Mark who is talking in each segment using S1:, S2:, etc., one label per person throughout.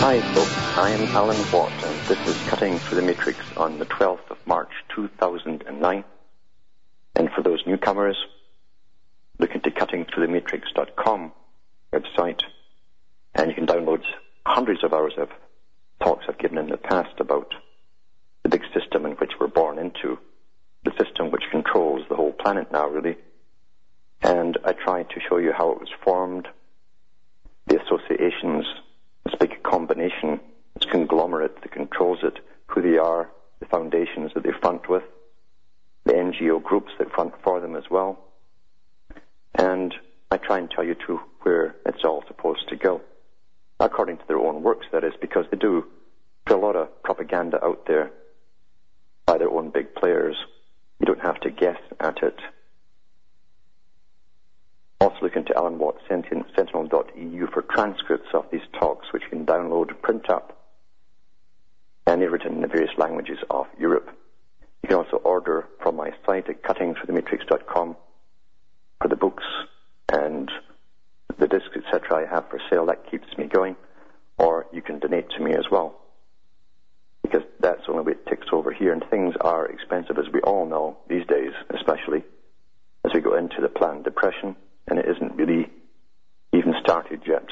S1: Hi folks, I am Alan Watt and this is Cutting Through the Matrix on the 12th of March 2009. And for those newcomers, look into cuttingthroughthematrix.com website and you can download hundreds of hours of talks I've given in the past about the big system in which we're born into, the system which controls the whole planet now really. And I try to show you how it was formed, the associations this big combination, this conglomerate that controls it, who they are, the foundations that they front with, the NGO groups that front for them as well. And I try and tell you to where it's all supposed to go. According to their own works, that is, because they do put a lot of propaganda out there by their own big players. You don't have to guess at it. Also look into Alan Watt Sentinel.eu for transcripts of these talks, which you can download, print up, and they're written in the various languages of Europe. You can also order from my site at cuttingthroughthematrix.com for the books and the discs, etc. I have for sale. That keeps me going. Or you can donate to me as well. Because that's the only way it ticks over here. And things are expensive, as we all know these days, especially as we go into the planned depression and it isn't really even started yet.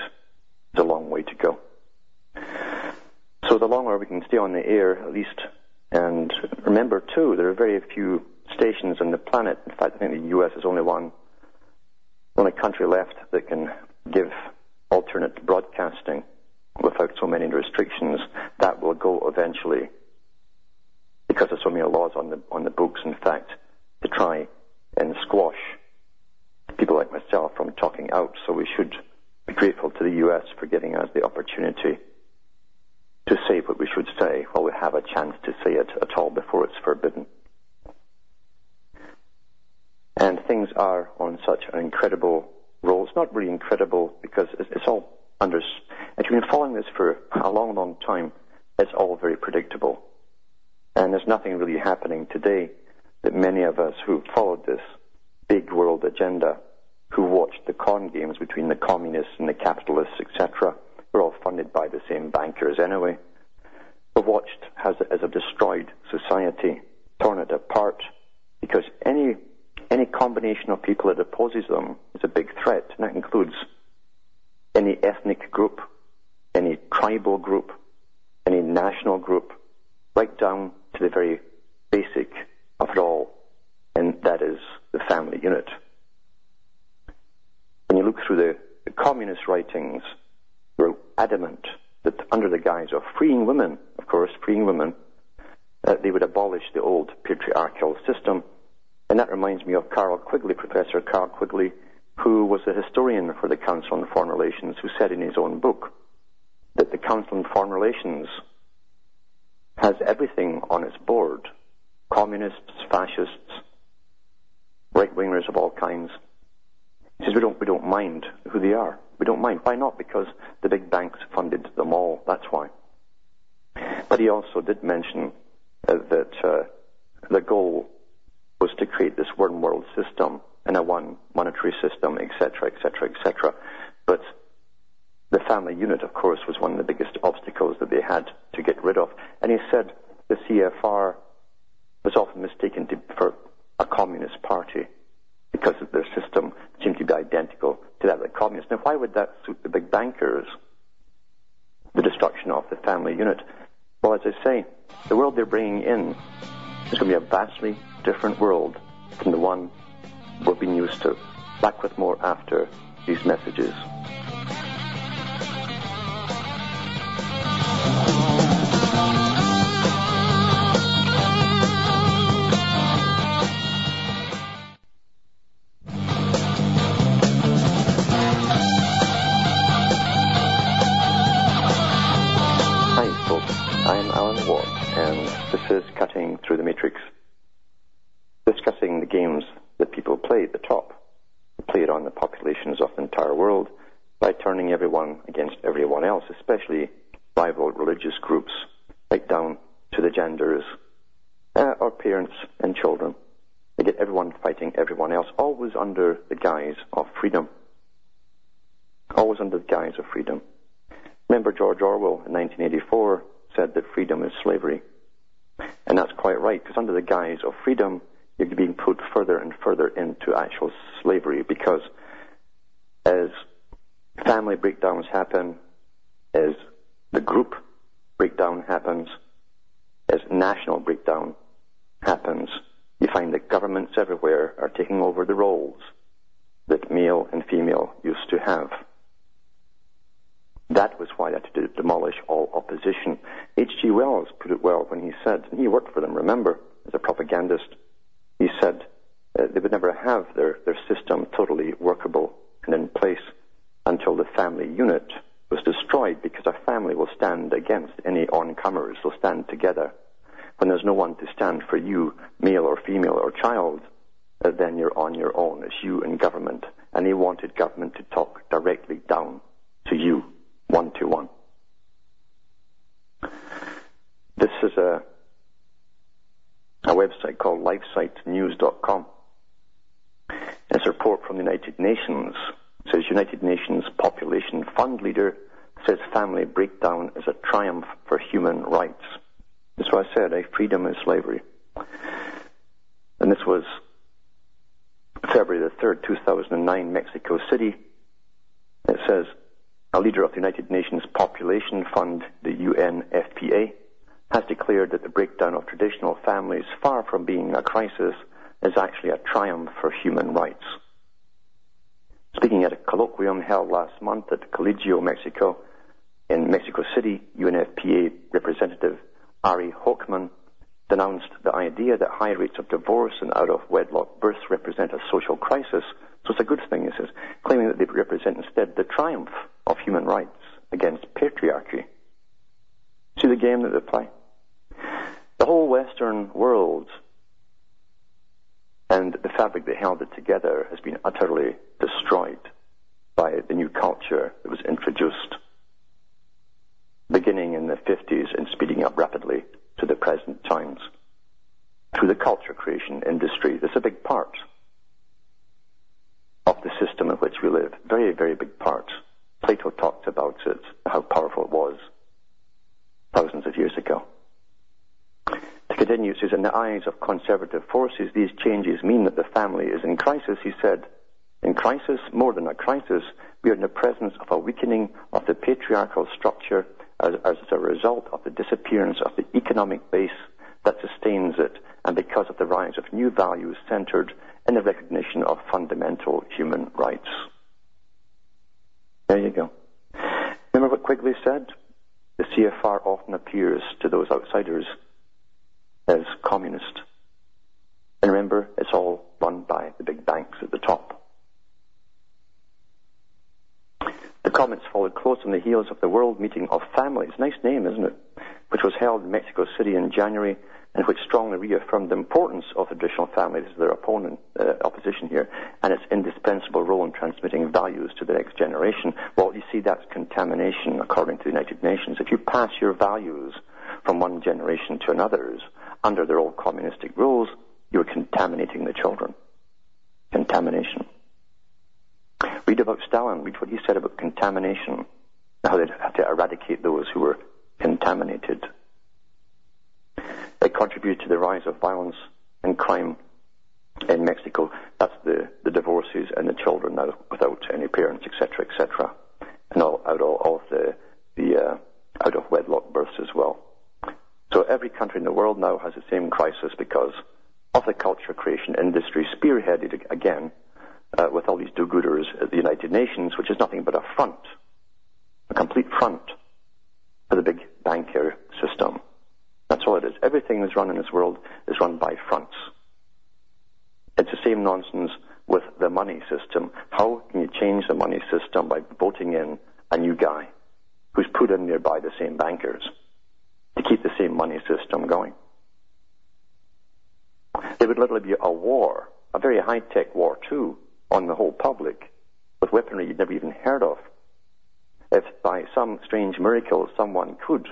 S1: It's a long way to go. So the longer we can stay on the air, at least, and remember too, there are very few stations on the planet. In fact, I think the U.S. is only one, only country left that can give alternate broadcasting without so many restrictions. That will go eventually because there's so many laws on the on the books. In fact, to try and squash people like myself from talking out, so we should be grateful to the US for giving us the opportunity to say what we should say while we have a chance to say it at all before it's forbidden. And things are on such an incredible roll. It's not really incredible because it's all under, if you've been following this for a long, long time, it's all very predictable. And there's nothing really happening today that many of us who followed this big world agenda who watched the con games between the communists and the capitalists, etc. We're all funded by the same bankers anyway. We've watched as a destroyed society, torn it apart, because any any combination of people that opposes them is a big threat, and that includes any ethnic group, any tribal group, any national group, right down to the very basic of it all, and that is the family unit. Through the, communist writings, they're adamant that under the guise of freeing women, of course, freeing women, uh, they would abolish the old patriarchal system. And that reminds me of Carroll Quigley, Professor Carroll Quigley, who was a historian for the Council on Foreign Relations, who said in his own book that the Council on Foreign Relations has everything on its board communists, fascists, right wingers of all kinds. He says we don't we don't mind who they are. We don't mind. Why not? Because the big banks funded them all. That's why. But he also did mention uh, that uh, the goal was to create this one world system and a one monetary system, etc., etc., etc. But the family unit, of course, was one of the biggest obstacles that they had to get rid of. And he said the CFR was often mistaken to, for a communist party because their system seemed to be identical to that of the communists. Now, why would that suit the big bankers? The destruction of the family unit. Well, as I say, the world they're bringing in is going to be a vastly different world from the one we've been used to. Back with more after these messages. Governments everywhere are taking over the roles that male and female used to have. That was why they had to demolish all opposition. H.G. Wells put it well when he said, and he worked for them, remember, as a propagandist, he said uh, they would never have their, their system totally workable and in place until the family unit was destroyed because a family will stand against any oncomers. They'll stand together. When there's no one to stand for you, male or female or child, uh, then you're on your own. It's you and government. And he wanted government to talk directly down to you one to one. This is a, a website called lifesitenews.com. It's a report from the United Nations. It says United Nations Population Fund leader says family breakdown is a triumph for human rights. That's what I said, a freedom is slavery. And this was February the 3rd, 2009, Mexico City. It says, a leader of the United Nations Population Fund, the UNFPA, has declared that the breakdown of traditional families, far from being a crisis, is actually a triumph for human rights. Speaking at a colloquium held last month at Colegio, Mexico, in Mexico City, UNFPA representative Arie Hoekman denounced the idea that high rates of divorce and out of wedlock births represent a social crisis. So it's a good thing, he says, claiming that they represent instead the triumph of human rights against patriarchy. See the game that they play? The whole Western world and the fabric that held it together has been utterly destroyed by the new culture that was introduced, beginning in the 50s and speeding up rapidly to the present times. Through the culture creation industry, there's a big part of the system in which we live. Very, very big part. Plato talked about it, how powerful it was thousands of years ago. To continue, it says, in the eyes of conservative forces, these changes mean that the family is in crisis. He said, in crisis, more than a crisis, we are in the presence of a weakening of the patriarchal structure as, as a result of the disappearance of the economic base that sustains it and because of the rise of new values centered in the recognition of fundamental human rights. There you go. Remember what Quigley said? The CFR often appears to those outsiders as communist. And remember, it's all run by the big banks at the top. The comments followed close on the heels of the World Meeting of Families. Nice name, isn't it? Which was held in Mexico City in January and which strongly reaffirmed the importance of traditional families their opponent, uh, opposition here, and its indispensable role in transmitting values to the next generation. Well, you see, that's contamination, according to the United Nations. If you pass your values from one generation to another's under their old communistic rules, you're contaminating the children. Contamination. Read about Stalin. Read what he said about contamination. How they had to eradicate those who were contaminated. They contributed to the rise of violence and crime in Mexico. That's the, the divorces and the children now without any parents, etc., etc., and all, out all, all of the, the uh, out of wedlock births as well. So every country in the world now has the same crisis because of the culture creation industry spearheaded again uh, with all these do-gooders at the United Nations, which is nothing but a front, a complete front for the big banker system. That's all it is. Everything that's run in this world is run by fronts. It's the same nonsense with the money system. How can you change the money system by voting in a new guy who's put in there by the same bankers to keep the same money system going? There would literally be a war, a very high-tech war too, on the whole public with weaponry you'd never even heard of. if by some strange miracle someone could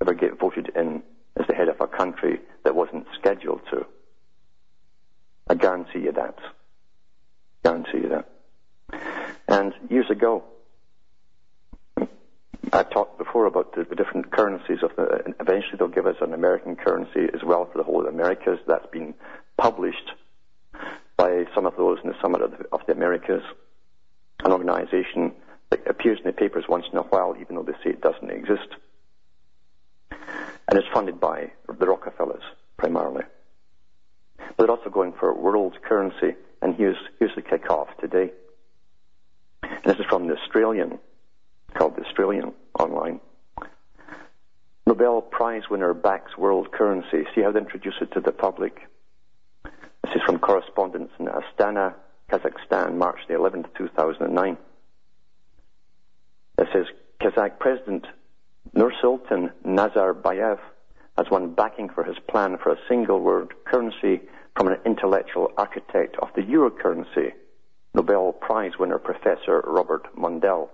S1: ever get voted in as the head of a country that wasn't scheduled to. I guarantee you that. Guarantee you that. And years ago, I talked before about the, the different currencies of the. Eventually, they'll give us an American currency as well for the whole of the Americas. That's been published by some of those in the Summit of the, Americas, an organization that appears in the papers once in a while, even though they say it doesn't exist. And it's funded by the Rockefellers, primarily. But they're also going for world currency, and here's, here's the kick-off today. And this is from the Australian, called the Australian online. Nobel Prize winner backs world currency. See how they introduce it to the public. This is from correspondence in Astana, Kazakhstan, March the 11th, 2009. It says Kazakh President Nursultan Nazarbayev has won backing for his plan for a single world currency from an intellectual architect of the euro currency, Nobel Prize winner Professor Robert Mundell.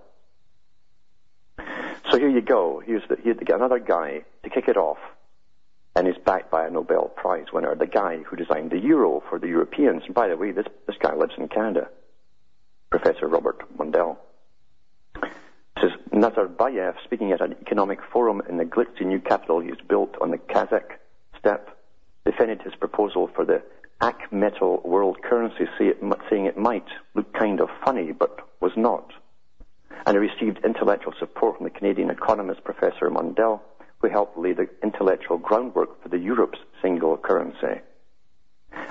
S1: So here you go. Here's the, here's the, another guy to kick it off, and he's backed by a Nobel Prize winner, the guy who designed the euro for the Europeans. And by the way, this, this guy lives in Canada, Professor Robert Mundell. Says Nazarbayev, speaking at an economic forum in the glitzy new capital he's built on the Kazakh steppe, defended his proposal for the Acmetal world currency, saying it might look kind of funny, but was not. And he received intellectual support from the Canadian economist Professor Mundell, who helped lay the intellectual groundwork for the Europe's single currency.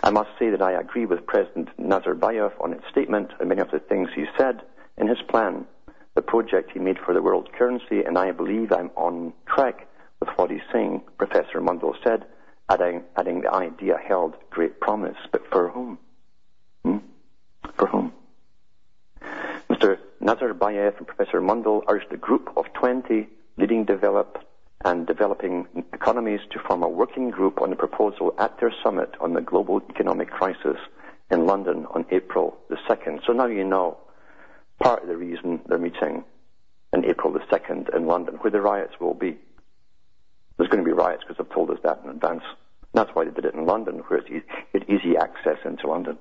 S1: I must say that I agree with President Nazarbayev on his statement and many of the things he said in his plan, the project he made for the world currency, and I believe I'm on track with what he's saying, Professor Mundell said, adding, adding the idea held great promise. But for whom? Hmm? For whom? Mr. Nazarbayev and Professor Mundell urged a group of 20 leading developed and developing economies to form a working group on the proposal at their summit on the global economic crisis in London on April the 2nd. So now you know part of the reason they're meeting on April the 2nd in London, where the riots will be. There's going to be riots because they've told us that in advance. That's why they did it in London, where it's easy, easy access into London.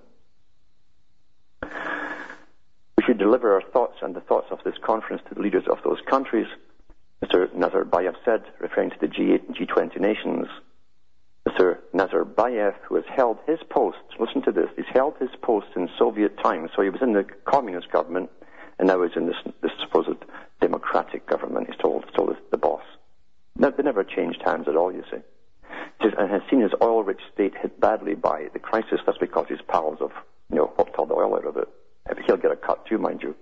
S1: We should deliver our thoughts and the thoughts of this conference to the leaders of those countries, Mr. Nazarbayev said, referring to the G8 and G20 nations. Mr. Nazarbayev, who has held his post, listen to this, he's held his post in Soviet times, so he was in the communist government, and now he's in this, this supposed democratic government, he's told, told the boss. They never changed hands at all, you see. And has seen his oil-rich state hit badly by the crisis. That's because his pals have, you know, whopped all the oil out of it. He'll get a cut too, mind you.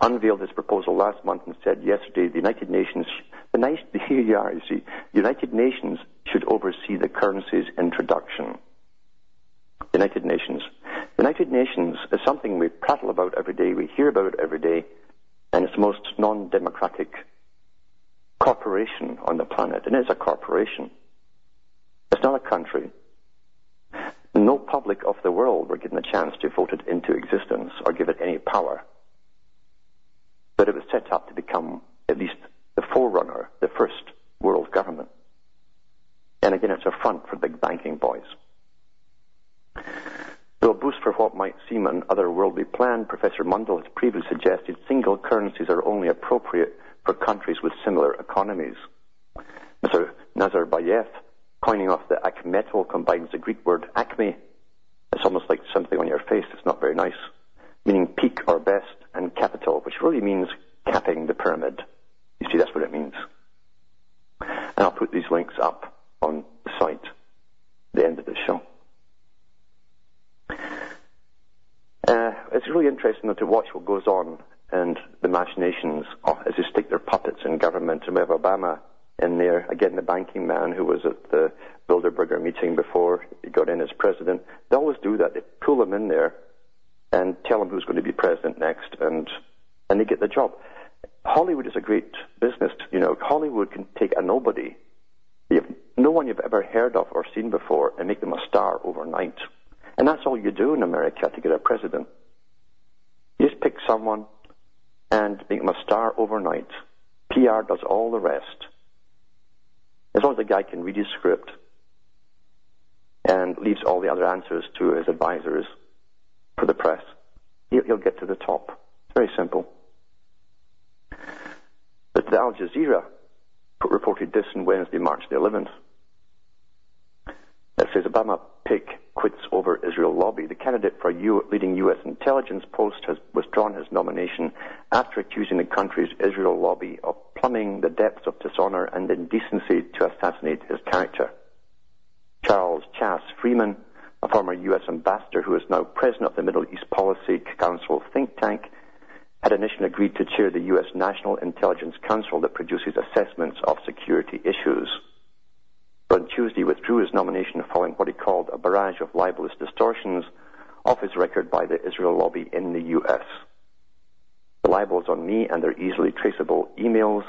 S1: Unveiled this proposal last month and said yesterday the United Nations, the nice, here you are, you see, the United Nations should oversee the currency's introduction. United Nations. The United Nations is something we prattle about every day, we hear about it every day, and it's the most non-democratic corporation on the planet, and it's a corporation. It's not a country. No public of the world were given a chance to vote it into existence or give it any power. But it was set up to become at least the forerunner, the first world government. And again, it's a front for big banking boys. Though a boost for what might seem an otherworldly plan, Professor Mundell has previously suggested single currencies are only appropriate for countries with similar economies. Mr. Nazarbayev, coining off the Acmetal, combines the Greek word acme. It's almost like something on your face. It's not very nice. Meaning peak or best, and capital, which really means capping the pyramid. You see, that's what it means. And I'll put these links up on the site at the end of the show. Uh, it's really interesting to watch what goes on and the machinations as they stick their puppets in government. And we have Obama in there, again, the banking man who was at the Bilderberger meeting before he got in as president. They always do that. They pull him in there and tell them who's going to be president next, and, and they get the job. Hollywood is a great business. You know, Hollywood can take a nobody, no one you've ever heard of or seen before, and make them a star overnight. And that's all you do in America to get a president. You just pick someone and make them a star overnight. PR does all the rest. As long as the guy can read his script and leaves all the other answers to his advisors for the press, he'll get to the top. Very simple. But the Al Jazeera reported this on Wednesday, March the 11th. It says Obama pick quits over Israel lobby. The candidate for a leading U.S. intelligence post has withdrawn his nomination after accusing the country's Israel lobby of plumbing the depths of dishonor and indecency to assassinate his character. Charles Chas Freeman, a former U.S. ambassador who is now president of the Middle East Policy Council think tank, had initially agreed to chair the U.S. National Intelligence Council that produces assessments of security issues. But on Tuesday withdrew his nomination following what he called a barrage of libelous distortions of his record by the Israel lobby in the U.S. The libels on me and their easily traceable emails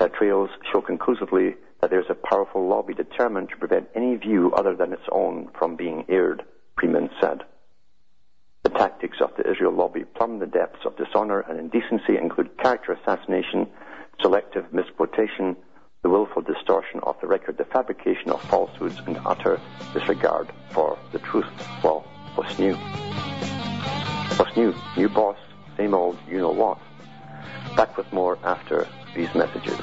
S1: uh, trails show conclusively that there is a powerful lobby determined to prevent any view other than its own from being aired, Freeman said. The tactics of the Israel lobby plumb the depths of dishonor and indecency include character assassination, selective misquotation, the willful distortion of the record, the fabrication of falsehoods, and utter disregard for the truth. Well, what's new? What's new? New boss, same old you know what. Back with more after these messages.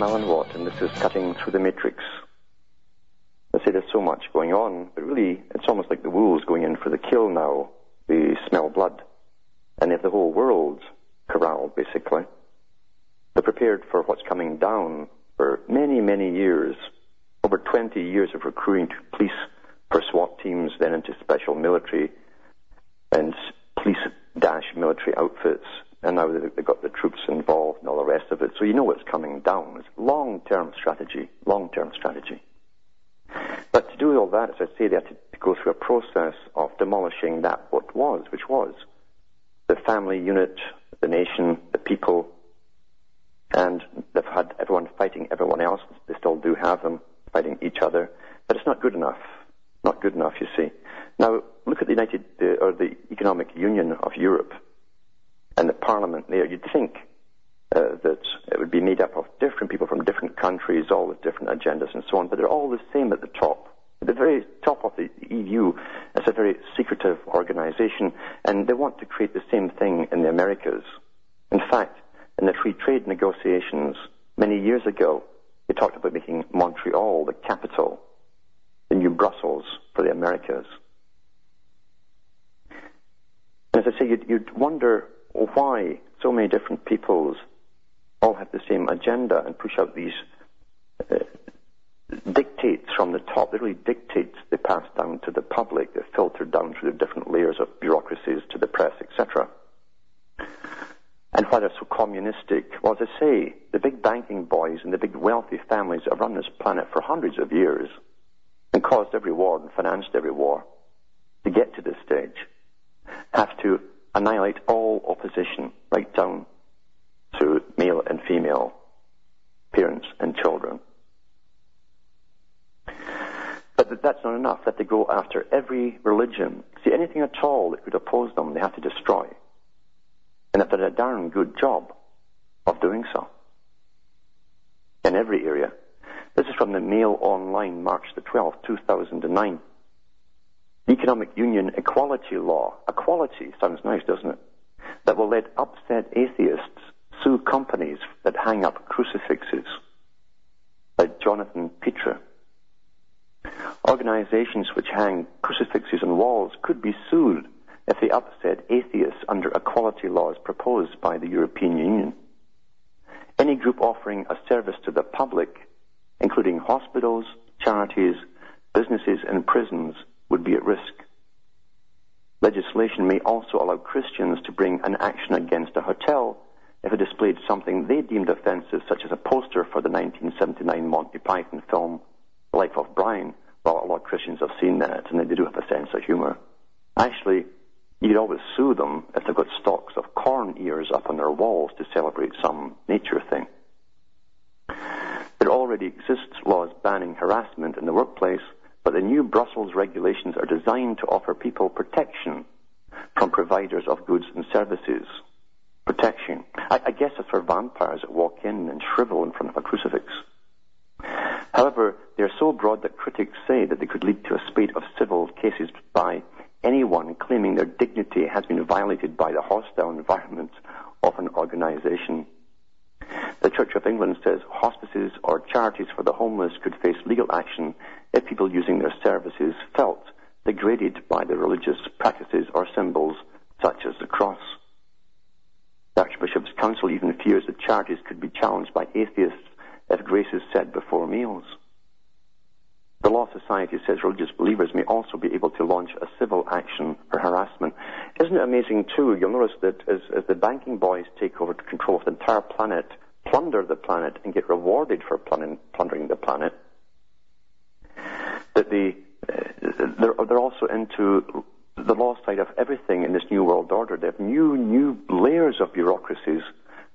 S1: I am Alan Watt, and this is Cutting Through the Matrix. I say there's so much going on, but really, it's almost like the wolves going in for the kill now. They smell blood, and they have the whole world corralled, basically. They're prepared for what's coming down for many, many years. Over 20 years of recruiting to police for SWAT teams, then into special military and police dash military outfits, and now they've got the troops involved and all the rest of it. So you know what's coming down. It's long-term strategy, long-term strategy. But to do all that, as I say, they had to go through a process of demolishing that what was, which was the family unit, the nation, the people, and they've had everyone fighting everyone else. They still do have them fighting each other, but it's not good enough. Not good enough, you see. Now, look at the United, uh, or the Economic Union of Europe and the parliament there, you'd think uh, that it would be made up of different people from different countries, all with different agendas and so on, but they're all the same at the top. At the very top of the EU, it's a very secretive organization, and they want to create the same thing in the Americas. In fact, in the free trade negotiations many years ago, they talked about making Montreal the capital, the new Brussels for the Americas. As I say, you'd, you'd wonder why so many different peoples all have the same agenda and push out these uh, dictates from the top, They really dictates they pass down to the public, they filter down through the different layers of bureaucracies to the press, etc. And why they're so communistic? Well, as I say, the big banking boys and the big wealthy families have run this planet for hundreds of years and caused every war and financed every war to get to this stage have to annihilate all opposition, right down to male and female parents and children. But that's not enough. That they go after every religion. See, anything at all that could oppose them, they have to destroy. And they've done a darn good job of doing so. In every area. This is from the Mail Online, March the 12th, 2009. Economic Union Equality Law. Equality sounds nice, doesn't it? That will let upset atheists sue companies that hang up crucifixes, like Jonathan Petre. Organizations which hang crucifixes on walls could be sued if they upset atheists under equality laws proposed by the European Union. Any group offering a service to the public, including hospitals, charities, businesses, and prisons, would be at risk. Legislation may also allow Christians to bring an action against a hotel if it displayed something they deemed offensive, such as a poster for the 1979 Monty Python film Life of Brian. Well, a lot of Christians have seen that, and they do have a sense of humor. Actually, you You could always sue them if they've got stalks of corn ears up on their walls to celebrate some nature thing. There already exists laws banning harassment in the workplace, but the new Brussels regulations are designed to offer people protection from providers of goods and services. Protection. I, I guess it's for vampires that walk in and shrivel in front of a crucifix. However, they are so broad that critics say that they could lead to a spate of civil cases by anyone claiming their dignity has been violated by the hostile environment of an organization. The Church of England says hospices or charities for the homeless could face legal action if people using their services felt degraded by the religious practices or symbols such as the cross. The Archbishop's Council even fears that charities could be challenged by atheists if grace is said before meals. The Law Society says religious believers may also be able to launch a civil action for harassment. Isn't it amazing, too? You'll notice that as, as the banking boys take over control of the entire planet, plunder the planet, and get rewarded for plundering the planet, that the, uh, they're, they're also into the law side of everything in this new world order. They have new, new layers of bureaucracies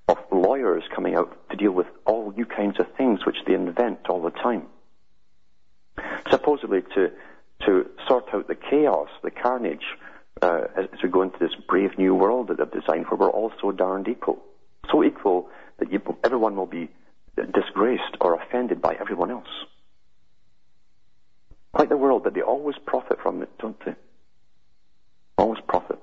S1: of lawyers coming out to deal with all new kinds of things which they invent all the time supposedly to to sort out the chaos, the carnage, uh, as, as, we go into this brave new world that they've designed, where we're all so darned equal, so equal that you, everyone will be disgraced or offended by everyone else. Like the world, that they always profit from it, don't they? Always profit.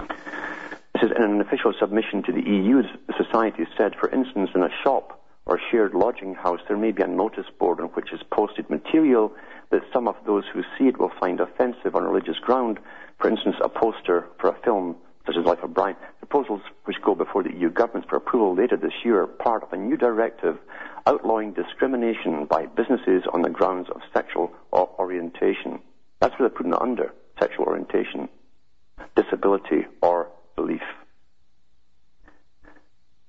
S1: This is in an official submission to the EU, the society said, for instance, in a shop or shared lodging house, there may be a notice board on which is posted material that some of those who see it will find offensive on religious ground. For instance, a poster for a film such as Life of Brian. Proposals which go before the EU governments for approval later this year are part of a new directive outlawing discrimination by businesses on the grounds of sexual orientation. That's what they're putting it under, sexual orientation, disability, or belief.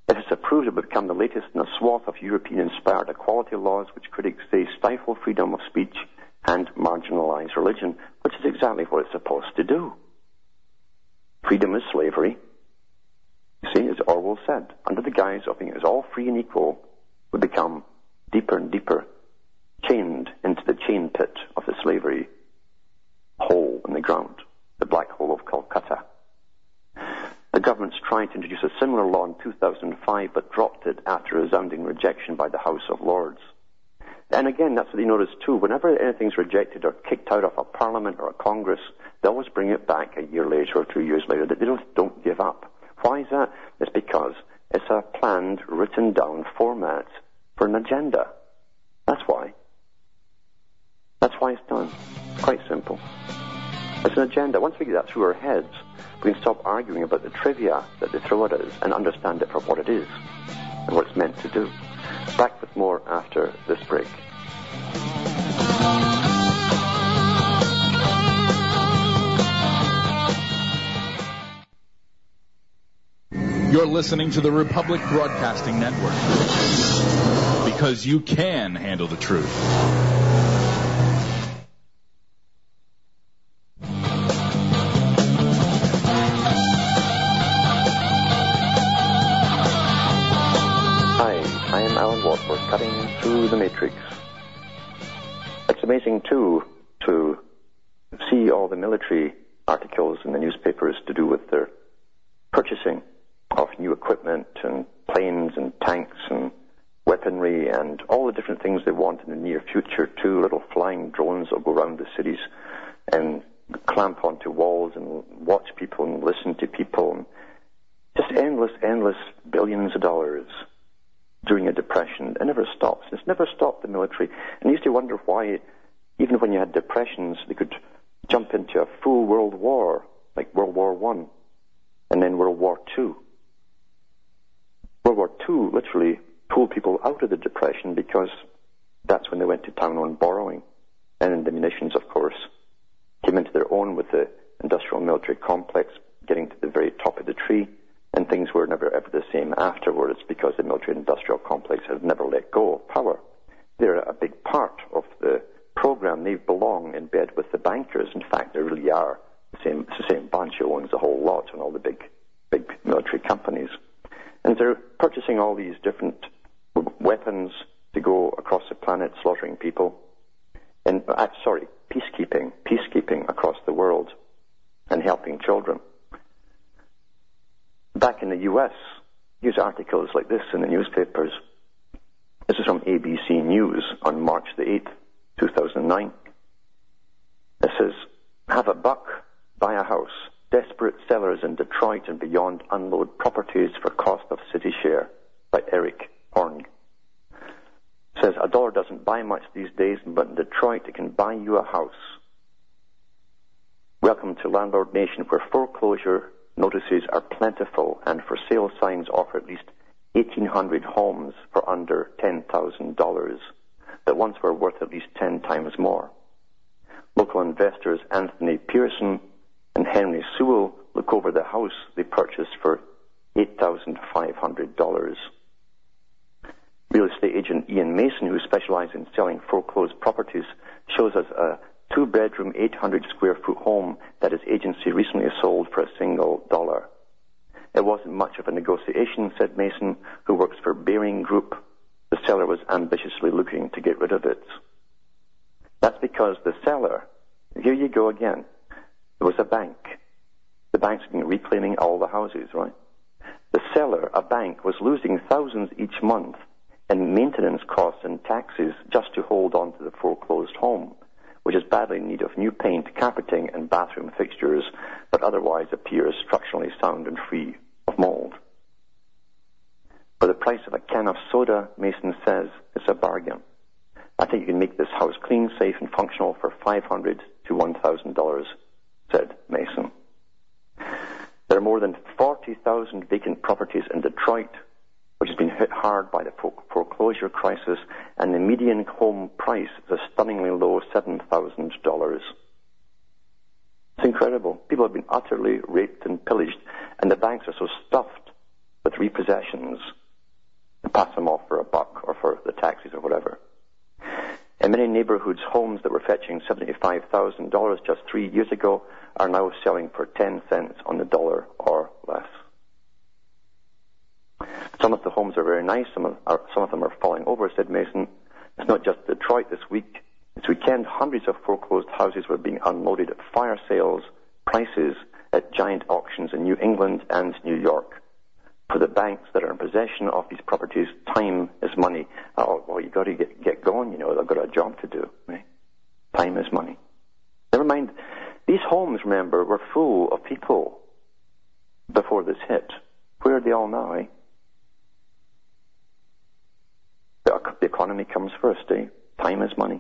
S1: If it's approved, it would become the latest in a swath of European-inspired equality laws which critics say stifle freedom of speech and marginalize religion, which is exactly what it's supposed to do. Freedom is slavery. You see, as Orwell said, under the guise of being as all free and equal, we become deeper and deeper chained into the chain pit of the slavery hole in the ground, the black hole of Calcutta. The government's tried to introduce a similar law in 2005, but dropped it after a resounding rejection by the House of Lords. And again, that's what you notice too. Whenever anything's rejected or kicked out of a parliament or a congress, they always bring it back a year later or two years later. They don't, don't give up. Why is that? It's because it's a planned, written down format for an agenda. That's why. That's why it's done. Quite simple. It's an agenda. Once we get that through our heads, we can stop arguing about the trivia that they throw at us and understand it for what it is and what it's meant to do. Back with more after this break.
S2: You're listening to the Republic Broadcasting Network because you can handle the truth.
S1: Cutting through the matrix. It's amazing, too, to see all the military articles in the newspapers to do with their purchasing of new equipment and planes and tanks and weaponry and all the different things they want in the near future, too. Little flying drones will go around the cities and clamp onto walls and watch people and listen to people. And just endless, endless billions of dollars during a depression. It never stops. It's never stopped the military. And I used to wonder why, even when you had depressions, they could jump into a full world war, like World War One, and then World War Two. World War Two literally pulled people out of the depression because that's when they went to town on borrowing. And then the munitions, of course, came into their own with the industrial military complex getting to the very top of the tree and things were never ever the same afterwards because the military industrial complex has never let go of power. They're a big part of the program. They belong in bed with the bankers. In fact, they really are the same, it's the same bunch who owns the whole lot and all the big, big military companies. And they're purchasing all these different weapons to go across the planet slaughtering people. And, uh, sorry, peacekeeping, peacekeeping across the world and helping children. Back in the US, use articles like this in the newspapers. This is from ABC News on March the 8th, 2009. It says, have a buck, buy a house. Desperate sellers in Detroit and beyond unload properties for cost of city share by Eric Horng. Says a dollar doesn't buy much these days, but in Detroit it can buy you a house. Welcome to Landlord Nation, where foreclosure notices are plentiful and for sale signs offer at least 1,800 homes for under $10,000 that once were worth at least 10 times more. Local investors Anthony Pearson and Henry Sewell look over the house they purchased for $8,500. Real estate agent Ian Mason, who specializes in selling foreclosed properties, shows us a two bedroom, 800 square foot home that his agency recently sold for a single dollar. It wasn't much of a negotiation, said Mason, who works for Baring Group. The seller was ambitiously looking to get rid of it. That's because the seller, here you go again, there was a bank. The bank's been reclaiming all the houses, right? The seller, a bank, was losing thousands each month in maintenance costs and taxes just to hold on to the foreclosed home which is badly in need of new paint, carpeting, and bathroom fixtures, but otherwise appears structurally sound and free of mold. For the price of a can of soda, Mason says it's a bargain. I think you can make this house clean, safe, and functional for $500 to $1,000, said Mason. There are more than 40,000 vacant properties in Detroit, which has been hit hard by the foreclosure crisis, and the median home price is a stunningly low $7,000. It's incredible. People have been utterly raped and pillaged, and the banks are so stuffed with repossessions to pass them off for a buck or for the taxes or whatever. In many neighborhoods, homes that were fetching $75,000 just three years ago are now selling for 10 cents on the dollar or less. Some of the homes are very nice. Some of, are, some of them are falling over, said Mason. It's not just Detroit this week. This weekend, hundreds of foreclosed houses were being unloaded at fire sales prices at giant auctions in New England and New York. For the banks that are in possession of these properties, time is money. Oh, well, you've got to get, get going, you know, they've got a job to do. Right? Time is money. Never mind, these homes, remember, were full of people before this hit. Where are they all now, eh? The economy comes first, eh? Time is money.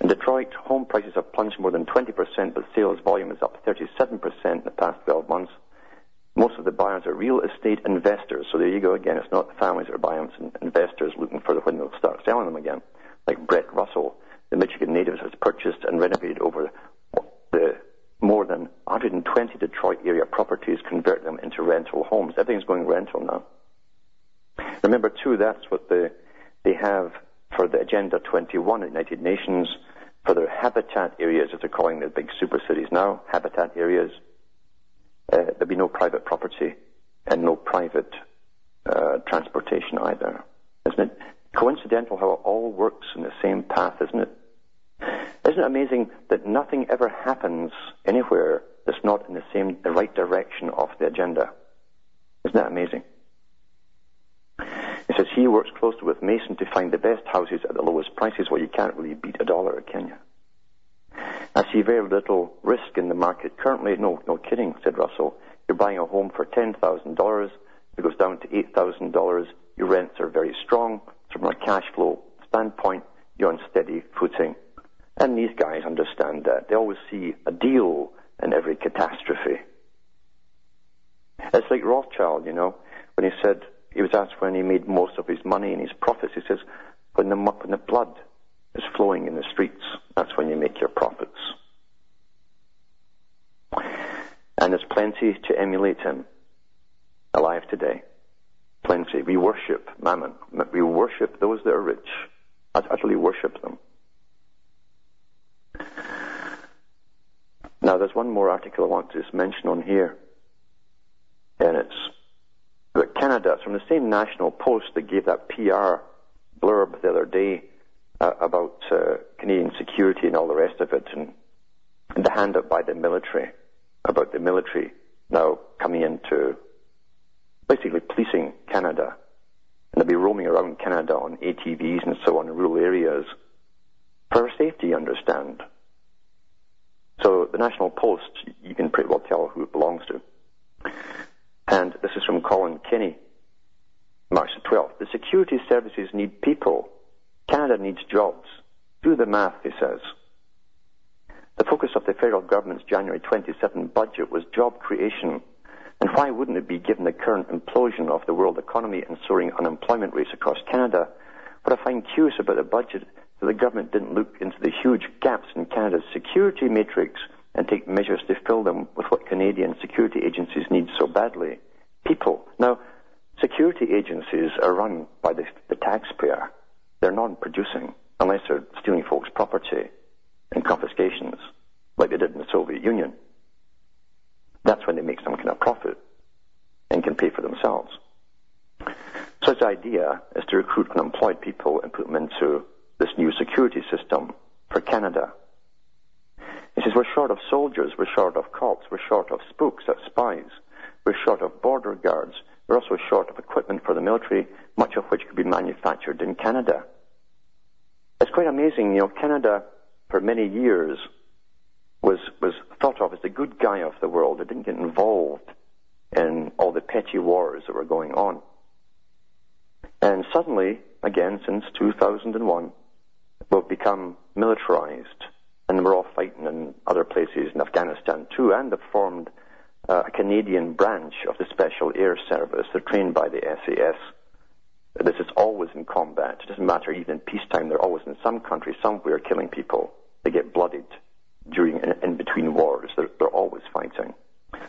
S1: In Detroit, home prices have plunged more than 20%, but sales volume is up 37% in the past 12 months. Most of the buyers are real estate investors, so there you go again. It's not the families that are buying, it's investors looking for when they'll start selling them again. Like Brett Russell, the Michigan native has purchased and renovated over the more than 120 Detroit area properties, converting them into rental homes. Everything's going rental now. Remember, too, that's what the, they have for the Agenda 21 at United Nations for their habitat areas, as they're calling the big super cities now, habitat areas. Uh, there'll be no private property and no private uh, transportation either. Isn't it coincidental how it all works in the same path, isn't it? Isn't it amazing that nothing ever happens anywhere that's not in the same, the right direction of the agenda? Isn't that amazing? Says he works closely with Mason to find the best houses at the lowest prices. Well, you can't really beat a dollar, can you? I see very little risk in the market currently. No, no kidding, said Russell. You're buying a home for $10,000. It goes down to $8,000. Your rents are very strong. From a cash flow standpoint, you're on steady footing. And these guys understand that. They always see a deal in every catastrophe. It's like Rothschild, you know, when he said, he was asked when he made most of his money and his profits. He says, when the, when the blood is flowing in the streets, that's when you make your profits. And there's plenty to emulate him alive today. Plenty. We worship mammon. We worship those that are rich. I utterly worship them. Now, there's one more article I want to just mention on here, and it's that Canada, it's from the same National Post that gave that PR blurb the other day uh, about uh, Canadian security and all the rest of it, and, and the handout by the military about the military now coming into basically policing Canada. And they'll be roaming around Canada on ATVs and so on in rural areas for safety, you understand. So the National Post, you can pretty well tell who it belongs to. And this is from Colin Kenny, March the 12th. The security services need people. Canada needs jobs. Do the math, he says. The focus of the federal government's January 27 budget was job creation. And why wouldn't it be given the current implosion of the world economy and soaring unemployment rates across Canada? What I find curious about the budget is that the government didn't look into the huge gaps in Canada's security matrix and take measures to fill them with what Canadian security agencies need so badly people. Now, security agencies are run by the, the taxpayer. They're non producing unless they're stealing folks' property and confiscations, like they did in the Soviet Union. That's when they make some kind of profit and can pay for themselves. Its idea is to recruit unemployed people and put them into this new security system for Canada. He says, we're short of soldiers, we're short of cops, we're short of spooks, that's spies, we're short of border guards, we're also short of equipment for the military, much of which could be manufactured in Canada. It's quite amazing, you know, Canada for many years was was thought of as the good guy of the world. It didn't get involved in all the petty wars that were going on. And suddenly, again, since 2001, we've become militarized, and we're all fighting in other places in Afghanistan too, and have formed uh, a Canadian branch of the Special Air Service. They're trained by the SAS. This is always in combat. It doesn't matter, even in peacetime, they're always in some country, somewhere, killing people. They get bloodied during in, in between wars. They're, they're always fighting.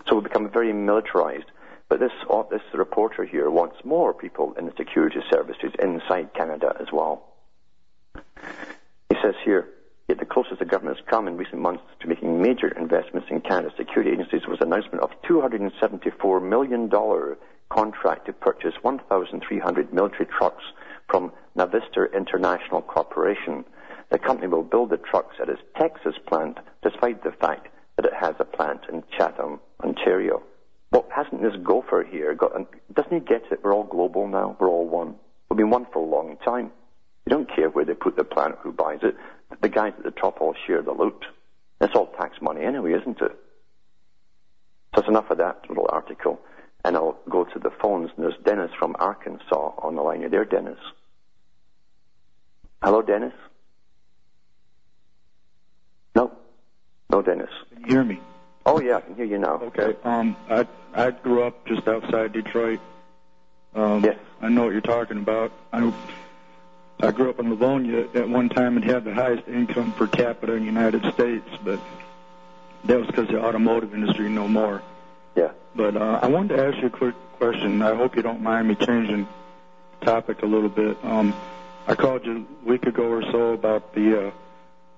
S1: So we become very militarized. But this, uh, this reporter here wants more people in the security services inside Canada as well. He says here, yet the closest the government has come in recent months to making major investments in Canada's security agencies was an announcement of $274 million contract to purchase 1,300 military trucks from Navistar International Corporation the company will build the trucks at its Texas plant, despite the fact that it has a plant in Chatham, Ontario. Well, hasn't this gopher here got? Doesn't he get it? We're all global now. We're all one. We've been one for a long time. You don't care where they put the plant, who buys it. The guys at the top all share the loot. It's all tax money anyway, isn't it? So that's enough of that little article. And I'll go to the phones. And there's Dennis from Arkansas on the line. Are there, Dennis? Hello, Dennis? No. No, Dennis.
S3: Can you hear me?
S1: Oh, yeah, I can hear you now.
S3: Okay. Um, I I grew up just outside Detroit. Um,
S1: Yes.
S3: I know what you're talking about. I I grew up in Livonia. At one time, it had the highest income per capita in the United States, but that was because the automotive industry no more.
S1: Yeah.
S3: But uh, I wanted to ask you a quick question. I hope you don't mind me changing topic a little bit. Um, I called you a week ago or so about the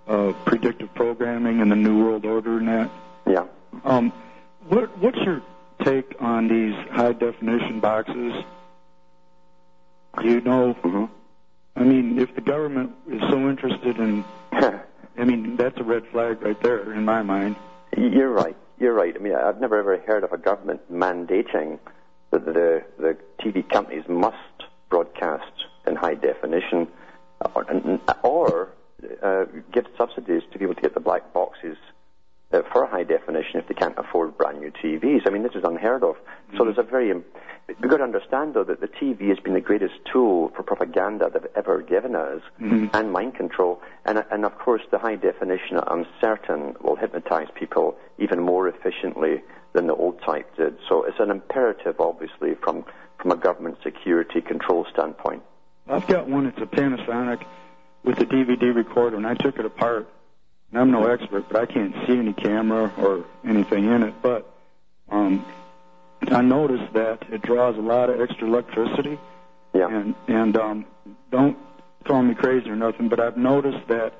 S3: uh, uh, predictive programming and the New World Order and that.
S1: Yeah.
S3: Um, what, what's your take on these high definition boxes? Do you know?
S1: hmm
S3: I mean, if the government is so interested in, I mean, that's a red flag right there in my mind.
S1: You're right. You're right. I mean, I've never ever heard of a government mandating that the the TV companies must broadcast in high definition, or, or uh, give subsidies to people to get the black boxes uh, for high definition if they can't afford brand new TVs. I mean, this is unheard of. So there's a very um, we've got to understand though that the TV has been the greatest tool for propaganda they've ever given us
S3: Mhm.
S1: and mind control. And and of course the high definition I'm certain will hypnotize people even more efficiently than the old type did. So it's an imperative obviously from from a government security control standpoint.
S3: I've got one. It's a Panasonic with a DVD recorder, and I took it apart. I'm no expert, but I can't see any camera or anything in it. But um, I noticed that it draws a lot of extra electricity.
S1: Yeah.
S3: And and um, don't call me crazy or nothing, but I've noticed that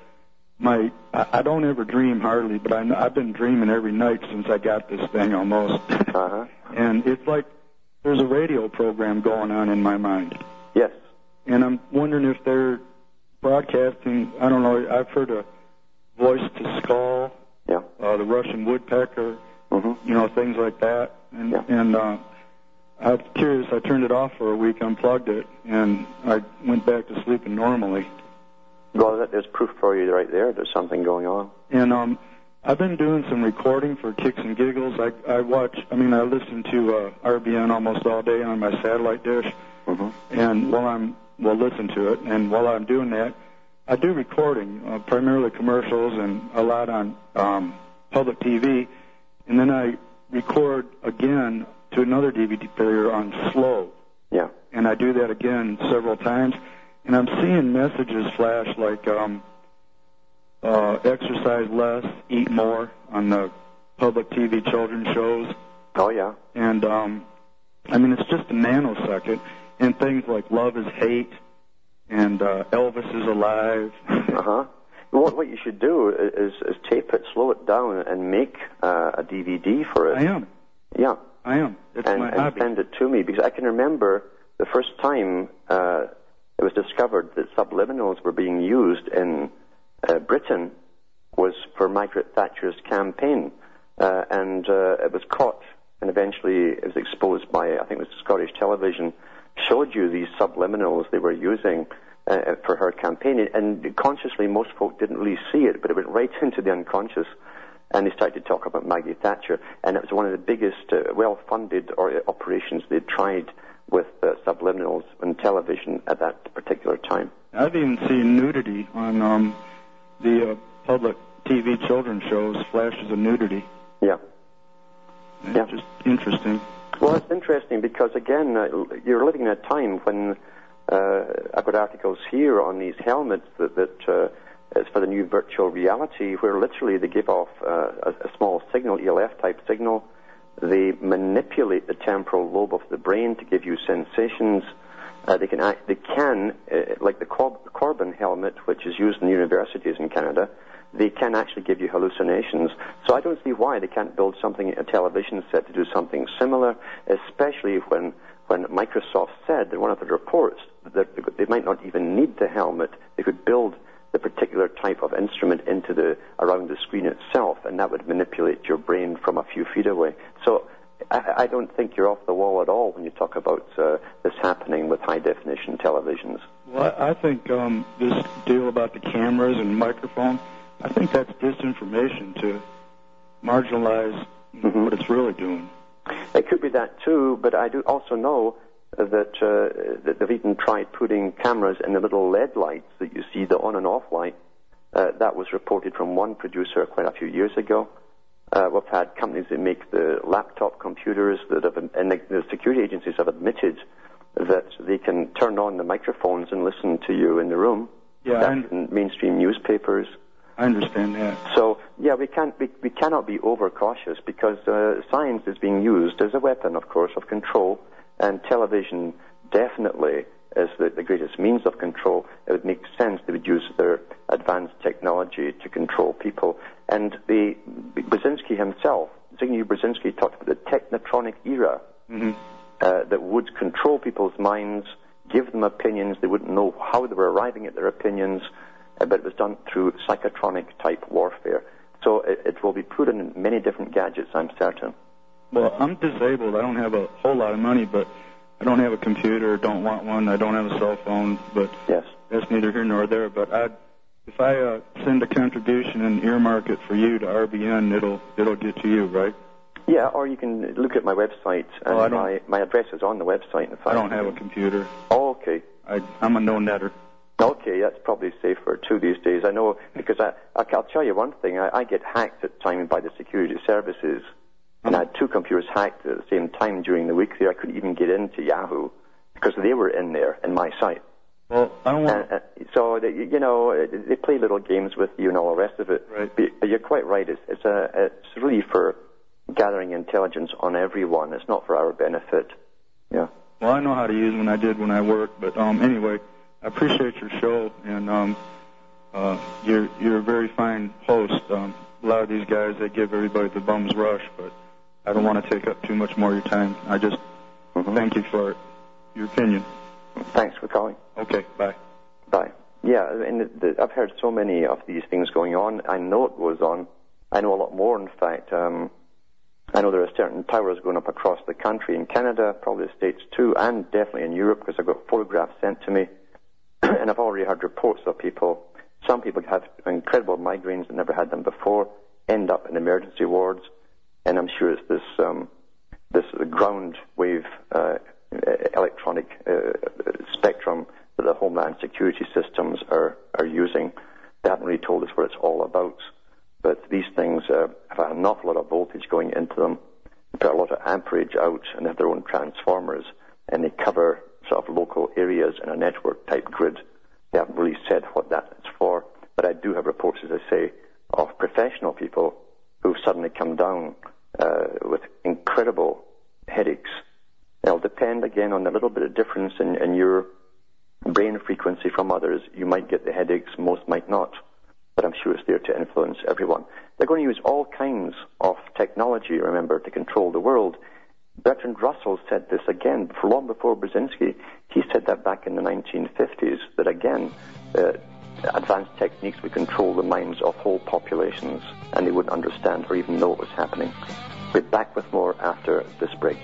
S3: my I, I don't ever dream hardly, but I I've been dreaming every night since I got this thing almost.
S1: Uh-huh.
S3: and it's like there's a radio program going on in my mind,
S1: Yes.
S3: and I'm wondering if they're broadcasting. I don't know. I've heard a voice to skull,
S1: Yeah.
S3: uh, the Russian woodpecker,
S1: hmm
S3: you know, things like that. And
S1: Yeah.
S3: and uh, I'm curious. I turned it off for a week, unplugged it, and I went back to sleeping normally.
S1: Well, that- there's proof for you right there. There's something going on.
S3: And um, I've been doing some recording for kicks and giggles. I I watch. I mean, I listen to uh, RBN almost all day on my satellite dish,
S1: hmm
S3: and while I'm well, listen to it. And while I'm doing that, I do recording, uh, primarily commercials and a lot on um, public TV, and then I record again to another DVD player on slow.
S1: Yeah.
S3: and I do that again several times, and I'm seeing messages flash like um, uh, exercise less, eat more on the public TV children's shows,
S1: Oh, yeah.
S3: and um, I mean it's just a nanosecond, and things like love is hate, and uh, Elvis is alive.
S1: Uh-huh. What, what you should do is, is tape it, slow it down, and make uh, a DVD for it.
S3: I am,
S1: Yeah.
S3: I am. It's
S1: and,
S3: my
S1: and
S3: hobby.
S1: send it to me because I can remember the first time uh, it was discovered that subliminals were being used in uh, Britain was for Margaret Thatcher's campaign, uh, and uh, it was caught and eventually it was exposed by I think it was Scottish television showed you these subliminals they were using. Uh, for her campaign, and consciously, most folk didn't really see it, but it went right into the unconscious and they started to talk about Maggie Thatcher, and it was one of the biggest, uh, well-funded uh, operations they tried with uh, subliminals on television at that particular time.
S3: I've even seen nudity on um, the uh, public TV children's shows, flashes of nudity.
S1: Yeah.
S3: It's
S1: Yeah.
S3: just interesting.
S1: Well, it's interesting because again, uh, you're living in a time when uh, I've got articles here on these helmets that that uh, is for the new virtual reality, where literally they give off uh, a, a small signal, ELF type signal. They manipulate the temporal lobe of the brain to give you sensations. Uh, they can act, they can, uh, like the Cor- Corbin helmet, which is used in universities in Canada, they can actually give you hallucinations. So I don't see why they can't build something, a television set to do something similar, especially when, when Microsoft said in one of the reports that they might not even need the helmet. They could build the particular type of instrument into the, around the screen itself, and that would manipulate your brain from a few feet away. So I, I don't think you're off the wall at all when you talk about uh, this happening with high definition televisions.
S3: Well, I think um, this deal about the cameras and microphone, I think that's disinformation to marginalize
S1: Mhm.
S3: what it's really doing.
S1: It could be that too, but I do also know that, uh, that they've even tried putting cameras in the little LED lights that you see, the on and off light. Uh, that was reported from one producer quite a few years ago. Uh, we've had companies that make the laptop computers that have, and the, the security agencies have admitted that they can turn on the microphones and listen to you in the room.
S3: Yeah, I,
S1: That's
S3: un-
S1: in mainstream newspapers.
S3: I understand that.
S1: So yeah, we can't we, we cannot be overcautious because uh, science is being used as a weapon, of course, of control, and television definitely is the, the greatest means of control. It would make sense they would use their advanced technology to control people. And the Brzezinski himself, Zbigniew Brzezinski, talked about the technotronic era
S3: hmm
S1: uh, that would control people's minds, give them opinions. They wouldn't know how they were arriving at their opinions, but it was done through psychotronic type warfare. So it, it will be put in many different gadgets, I'm certain.
S3: Well, I'm disabled. I don't have a whole lot of money, but I don't have a computer. Don't want one. I don't have a cell phone. But
S1: Yes.
S3: that's neither here nor there. But I, if I uh, send a contribution and earmark it for you to RBN, it'll it'll get to you, right?
S1: Yeah, or you can look at my website, and
S3: Oh, I don't-
S1: my, my address is on the website. In fact,
S3: I don't have a computer.
S1: Oh, okay.
S3: I, I'm a no netter.
S1: Okay, that's probably safer too these days. I know because I, I I'll tell you one thing. I, I get hacked at times by the security services, and I had two computers hacked at the same time during the week. There, I couldn't even get into Yahoo because they were in there in my site.
S3: Well, I don't want.
S1: And, uh, so they, you know they play little games with you and all the rest of it.
S3: Right.
S1: But, but you're quite right. It's it's a it's really for gathering intelligence on everyone. It's not for our benefit. Yeah.
S3: Well, I know how to use them. I did when I worked. But um, anyway, I appreciate your show, and um, Uh, you're you're a very fine host. Um, a lot of these guys they give everybody the bums rush, but I don't want to take up too much more of your time. I just
S1: Mhm.
S3: thank you for your opinion.
S1: Thanks for calling.
S3: Okay, bye.
S1: Bye. Yeah, and the, the, I've heard so many of these things going on. I know it goes on. I know a lot more, in fact. Um, I know there are certain towers going up across the country in Canada, probably the States too, and definitely in Europe because I've got photographs sent to me. and I've already heard reports of people. Some people have incredible migraines that never had them before, end up in emergency wards, and I'm sure it's this um, this ground wave uh, electronic uh, spectrum that the Homeland Security systems are, are using. They haven't really told us what it's all about. But these things uh, have an awful lot of voltage going into them. They put a lot of amperage out and have their own transformers and they cover sort of local areas in a network type grid. They haven't really said what that is for. But I do have reports, as I say, of professional people who've suddenly come down uh, with incredible headaches. It'll depend again on a little bit of difference in, in your brain frequency from others. You might get the headaches, most might not. But I'm sure it's there to influence everyone. They're going to use all kinds of technology, remember, to control the world. Bertrand Russell said this again, long before Brzezinski. He said that back in the 1950s, that again, uh, advanced techniques would control the minds of whole populations, and they wouldn't understand or even know what was happening. We're back with more after this break.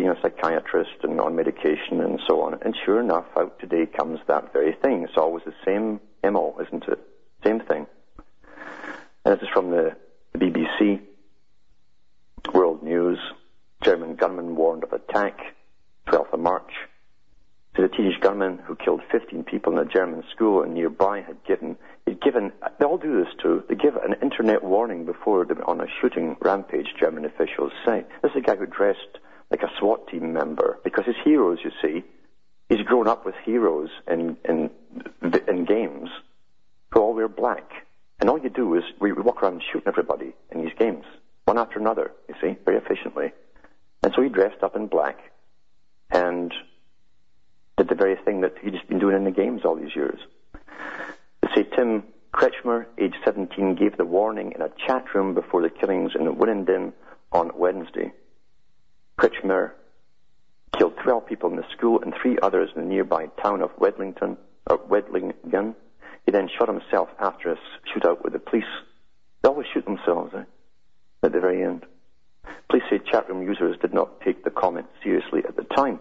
S1: Seeing a psychiatrist and on medication and so on. And sure enough, out today comes that very thing. It's always the same MO, isn't it? Same thing. And this is from the, BBC, World News. German gunman warned of attack, 12th of March. So the teenage gunman who killed 15 people in a German school and nearby had given, he'd given, they all do this too, they give an internet warning before they on a shooting rampage, German officials say. This is a guy who dressed like a SWAT team member, because his heroes, you see, he's grown up with heroes in, in, in games who all wear black. And all you do is, we walk around shooting everybody in these games, one after another, you see, very efficiently. And so he dressed up in black and did the very thing that he'd just been doing in the games all these years. They say Tim Kretschmer, age 17, gave the warning in a chat room before the killings in Winnenden on Wednesday. Kretschmer killed 12 people in the school and three others in the nearby town of Wedlington, or Wedlingen. He then shot himself after a shootout with the police. They always shoot themselves eh, at the very end. Police say chatroom users did not take the comment seriously at the time.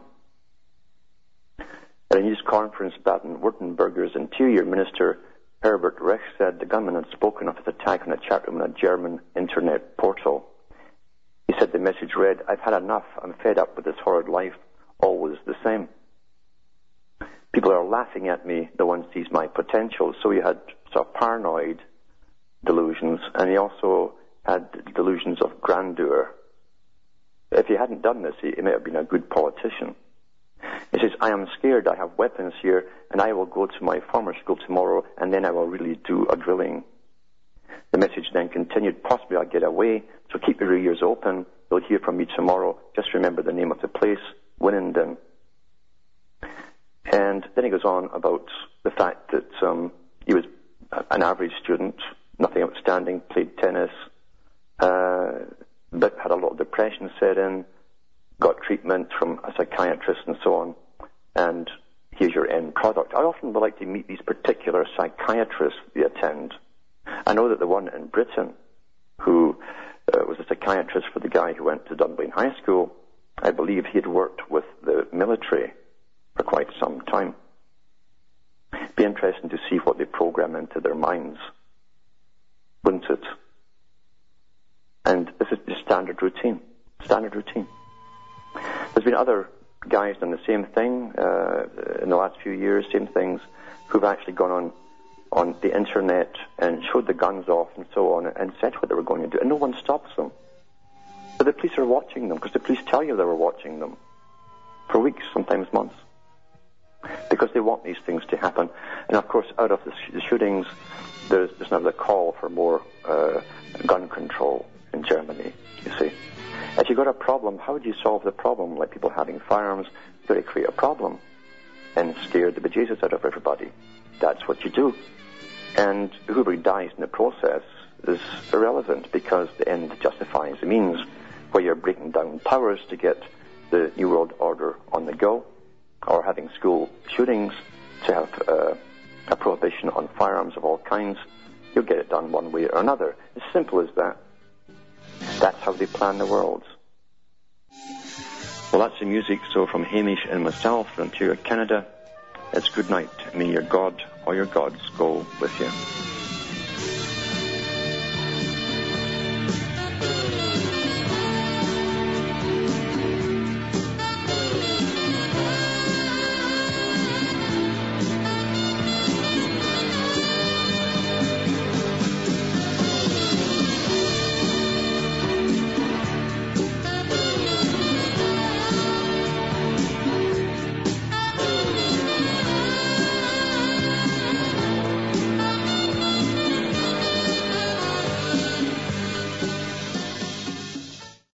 S1: At a news conference, Baden-Württemberg's Interior Minister Herbert Reich said the gunman had spoken of his attack on a chatroom in a German internet portal. He said the message read, I've had enough. I'm fed up with this horrid life. Always the same. People are laughing at me. No one sees my potential. So he had sort of paranoid delusions, and he also had delusions of grandeur. If he hadn't done this, he, he may have been a good politician. He says, I am scared. I have weapons here, and I will go to my former school tomorrow, and then I will really do a drilling. The message then continued, possibly I'll get away, so keep your ears open. You'll hear from me tomorrow. Just remember the name of the place, Winnenden. And then he goes on about the fact that um, he was an average student, nothing outstanding, played tennis, uh, but had a lot of depression set in, got treatment from a psychiatrist and so on, and here's your end product. I often would like to meet these particular psychiatrists they attend. I know that the one in Britain who uh, was a psychiatrist for the guy who went to Dunblane High School, I believe he had worked with the military for quite some time. Be interesting to see what they program into their minds, wouldn't it? And this is the standard routine. Standard routine. There's been other guys done the same thing uh, in the last few years, same things, who've actually gone on on the internet and showed the guns off and so on and said what they were going to do, and no one stops them. But the police are watching them because the police tell you they were watching them for weeks, sometimes months, because they want these things to happen. And of course, out of the, sh- the shootings, there's, there's call for more uh, gun control in Germany. You see, if you've got a problem, how would you solve the problem? Like people having firearms, you've got to create a problem and scare the bejesus out of everybody. That's what you do. And whoever dies in the process is irrelevant because the end justifies the means where you're breaking down towers to get the New World Order on the go or having school shootings to have uh, a prohibition on firearms of all kinds. You'll get it done one way or another. As simple as that. That's how they plan the world. Well, that's the music. So from Hamish and myself from Ontario, Canada, it's good night. May your God or your gods go with you.